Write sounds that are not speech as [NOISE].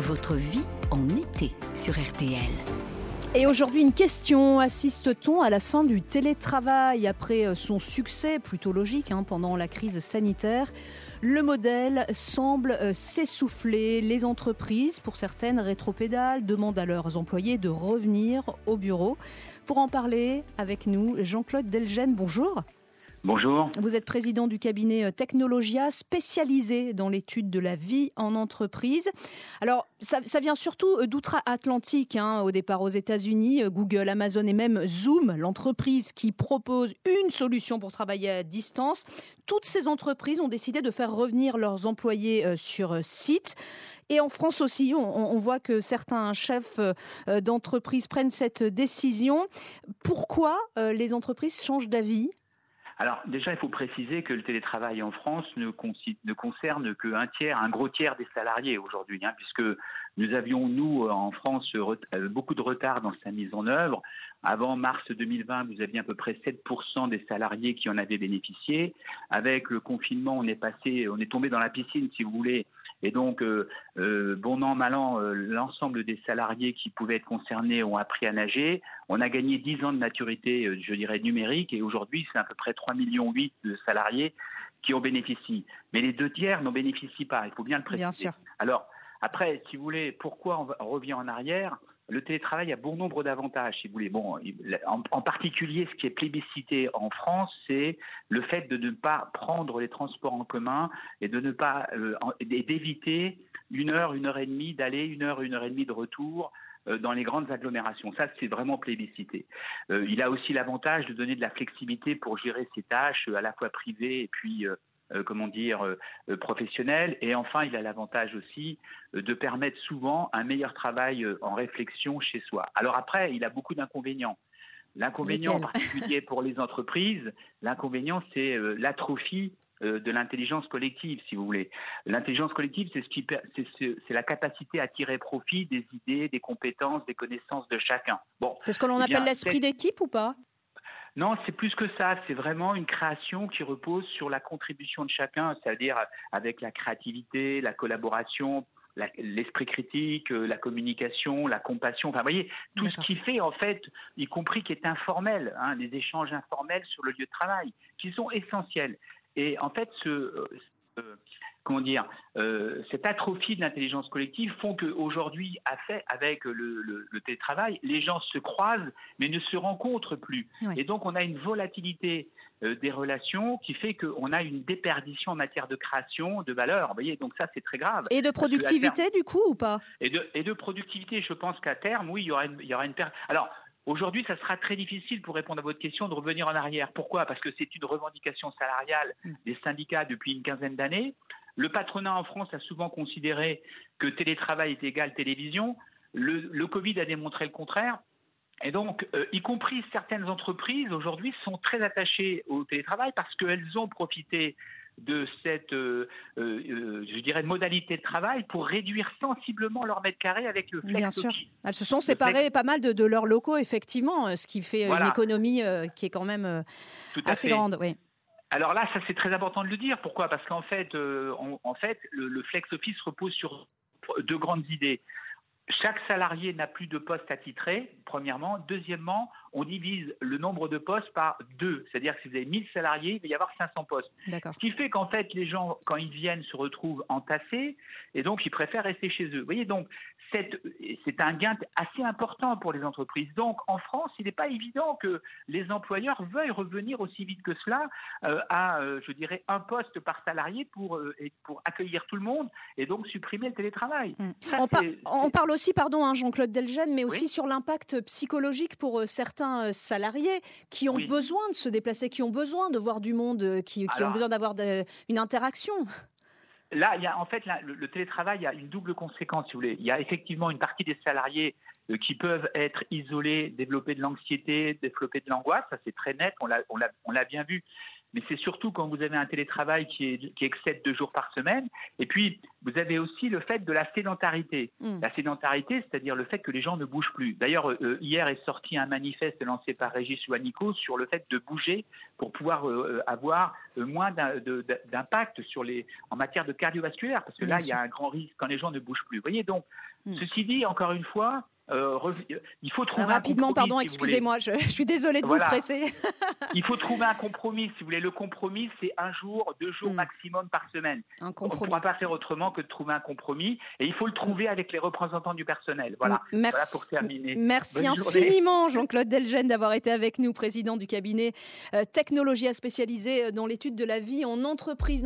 Votre vie en été sur RTL. Et aujourd'hui, une question. Assiste-t-on à la fin du télétravail après euh, son succès, plutôt logique, hein, pendant la crise sanitaire? Le modèle semble euh, s'essouffler. Les entreprises, pour certaines rétropédales, demandent à leurs employés de revenir au bureau. Pour en parler avec nous, Jean-Claude Delgène, bonjour. Bonjour. Vous êtes président du cabinet euh, Technologia, spécialisé dans l'étude de la vie en entreprise. Alors, ça, vient surtout euh, d'outre-Atlantique, hein, au départ aux États-Unis, euh, Google, Amazon et même Zoom, l'entreprise qui propose une solution pour travailler à distance. Toutes ces entreprises ont décidé de faire revenir leurs employés sur site. Et en France aussi, on, voit que certains chefs d'entreprise prennent cette décision. Pourquoi les entreprises changent d'avis? Alors déjà, il faut préciser que le télétravail en France ne, ne concerne qu'un tiers, un gros tiers des salariés aujourd'hui, hein, puisque nous avions, nous, en France, euh, beaucoup de retard dans sa mise en œuvre. Avant mars 2020, vous aviez à peu près 7% des salariés qui en avaient bénéficié. Avec le confinement, on est passé, on est tombé dans la piscine, si vous voulez, et donc, euh, euh, bon an, mal an, euh, l'ensemble des salariés qui pouvaient être concernés ont appris à nager. On a gagné 10 ans de maturité, je dirais, numérique, et aujourd'hui, c'est à peu près 3,8 millions de salariés qui en bénéficient. Mais les deux tiers n'en bénéficient pas, il faut bien le préciser. Bien sûr. Alors, après, si vous voulez, pourquoi on revient en arrière? Le télétravail a bon nombre d'avantages, si vous voulez. Bon, en, particulier, ce qui est plébiscité en France, c'est le fait de ne pas prendre les transports en commun et de euh, d'éviter une heure, une heure et demie d'aller, une heure, une heure et demie de retour euh, dans les grandes agglomérations. Ça, c'est vraiment plébiscité. Euh, il a aussi l'avantage de donner de la flexibilité pour gérer ses tâches, à la fois privées et puis comment dire, euh, professionnel. Et enfin, il a l'avantage aussi euh, de permettre souvent un meilleur travail en réflexion chez soi. Alors après, il a beaucoup d'inconvénients. L'inconvénient en particulier [LAUGHS] pour les entreprises, l'inconvénient, c'est l'atrophie de l'intelligence collective, si vous voulez. L'intelligence collective, c'est ce qui, c'est la capacité à tirer profit des idées, des compétences, des connaissances de chacun. Bon, c'est ce que l'on eh appelle l'esprit d'équipe ou pas? Non, c'est plus que ça. C'est vraiment une création qui repose sur la contribution de chacun, c'est-à-dire avec la créativité, la collaboration, l'esprit critique, euh, la communication, la compassion, enfin, vous voyez, tout ce qui fait, en fait, y compris qui est informel, hein, les échanges informels sur le lieu de travail, qui sont essentiels. Et en fait, ce, euh, comment dire, euh, cette atrophie de l'intelligence collective font qu'aujourd'hui, avec le, télétravail, les gens se croisent mais ne se rencontrent plus. Et donc, on a une volatilité euh, des relations qui fait qu'on a une déperdition en matière de création, de valeur. Vous voyez, donc ça, c'est très grave. Et de productivité, du coup, ou pas? Et de, et de productivité, je pense qu'à terme, oui, il y aura une, il y aura une perte. Alors, Aujourd'hui, ça sera très difficile pour répondre à votre question de revenir en arrière. Pourquoi? Parce que c'est une revendication salariale mm. des syndicats depuis une quinzaine d'années. Le patronat en France a souvent considéré que télétravail est égal télévision. Le, Covid a démontré le contraire. Et donc, euh, y compris certaines entreprises aujourd'hui sont très attachées au télétravail parce qu'elles ont profité de cette, euh, euh, je dirais, modalité de travail pour réduire sensiblement leur mètre carré avec le flex Bien sûr. Elles se sont séparées pas mal de, leurs locaux, effectivement, ce qui fait une économie qui est quand même assez grande. Oui. Alors là, ça c'est très important de le dire. Pourquoi? Parce qu'en fait, euh, en fait, le, flex office repose sur deux grandes idées. Chaque salarié n'a plus de poste attitré, premièrement. Deuxièmement, on divise le nombre de postes par deux. C'est-à-dire que si vous avez 1000 salariés, il va y avoir 500 postes. Ce qui fait qu'en fait, les gens, quand ils viennent, se retrouvent entassés et donc ils préfèrent rester chez eux. Vous voyez, donc c'est un gain assez important pour les entreprises. Donc, en France, il n'est pas évident que les employeurs veuillent revenir aussi vite que cela euh, à, euh, je dirais, un poste par salarié pour, euh, pour accueillir tout le monde et donc supprimer le télétravail. Mmh. on, parle aussi, pardon, hein, Jean-Claude Delgène, mais aussi sur l'impact psychologique pour certains salariés qui ont besoin de se déplacer, qui ont besoin de voir du monde, qui, ont besoin d'avoir une interaction. Là, il y a, en fait, le, télétravail a une double conséquence, si vous voulez. Il y a effectivement une partie des salariés euh, qui peuvent être isolés, développer de l'anxiété, développer de l'angoisse. Ça, c'est très net. On l'a, bien vu. Mais c'est surtout quand vous avez un télétravail qui, est, qui excède deux jours par semaine. Et puis, vous avez aussi le fait de la sédentarité. Mm. La sédentarité, c'est-à-dire le fait que les gens ne bougent plus. D'ailleurs, euh, hier est sorti un manifeste lancé par Régis Ouanico sur le fait de bouger pour pouvoir euh, avoir moins d'impact sur les, en matière de cardiovasculaire, parce que là, il y a un grand risque quand les gens ne bougent plus. Vous voyez, donc, mm. ceci dit, encore une fois, euh, il faut trouver rapidement, pardon, excusez-moi, je, suis désolée de vous presser. [LAUGHS] il faut trouver un compromis, si vous voulez. Le compromis, c'est un jour, deux jours hmm. maximum par semaine. Un On ne pourra pas faire autrement que de trouver un compromis, et il faut le trouver avec les représentants du personnel. Voilà. Merci. pour terminer. Merci infiniment, [LAUGHS] Jean-Claude Delgène, d'avoir été avec nous, président du cabinet euh, Technologia spécialisé dans l'étude de la vie en entreprise.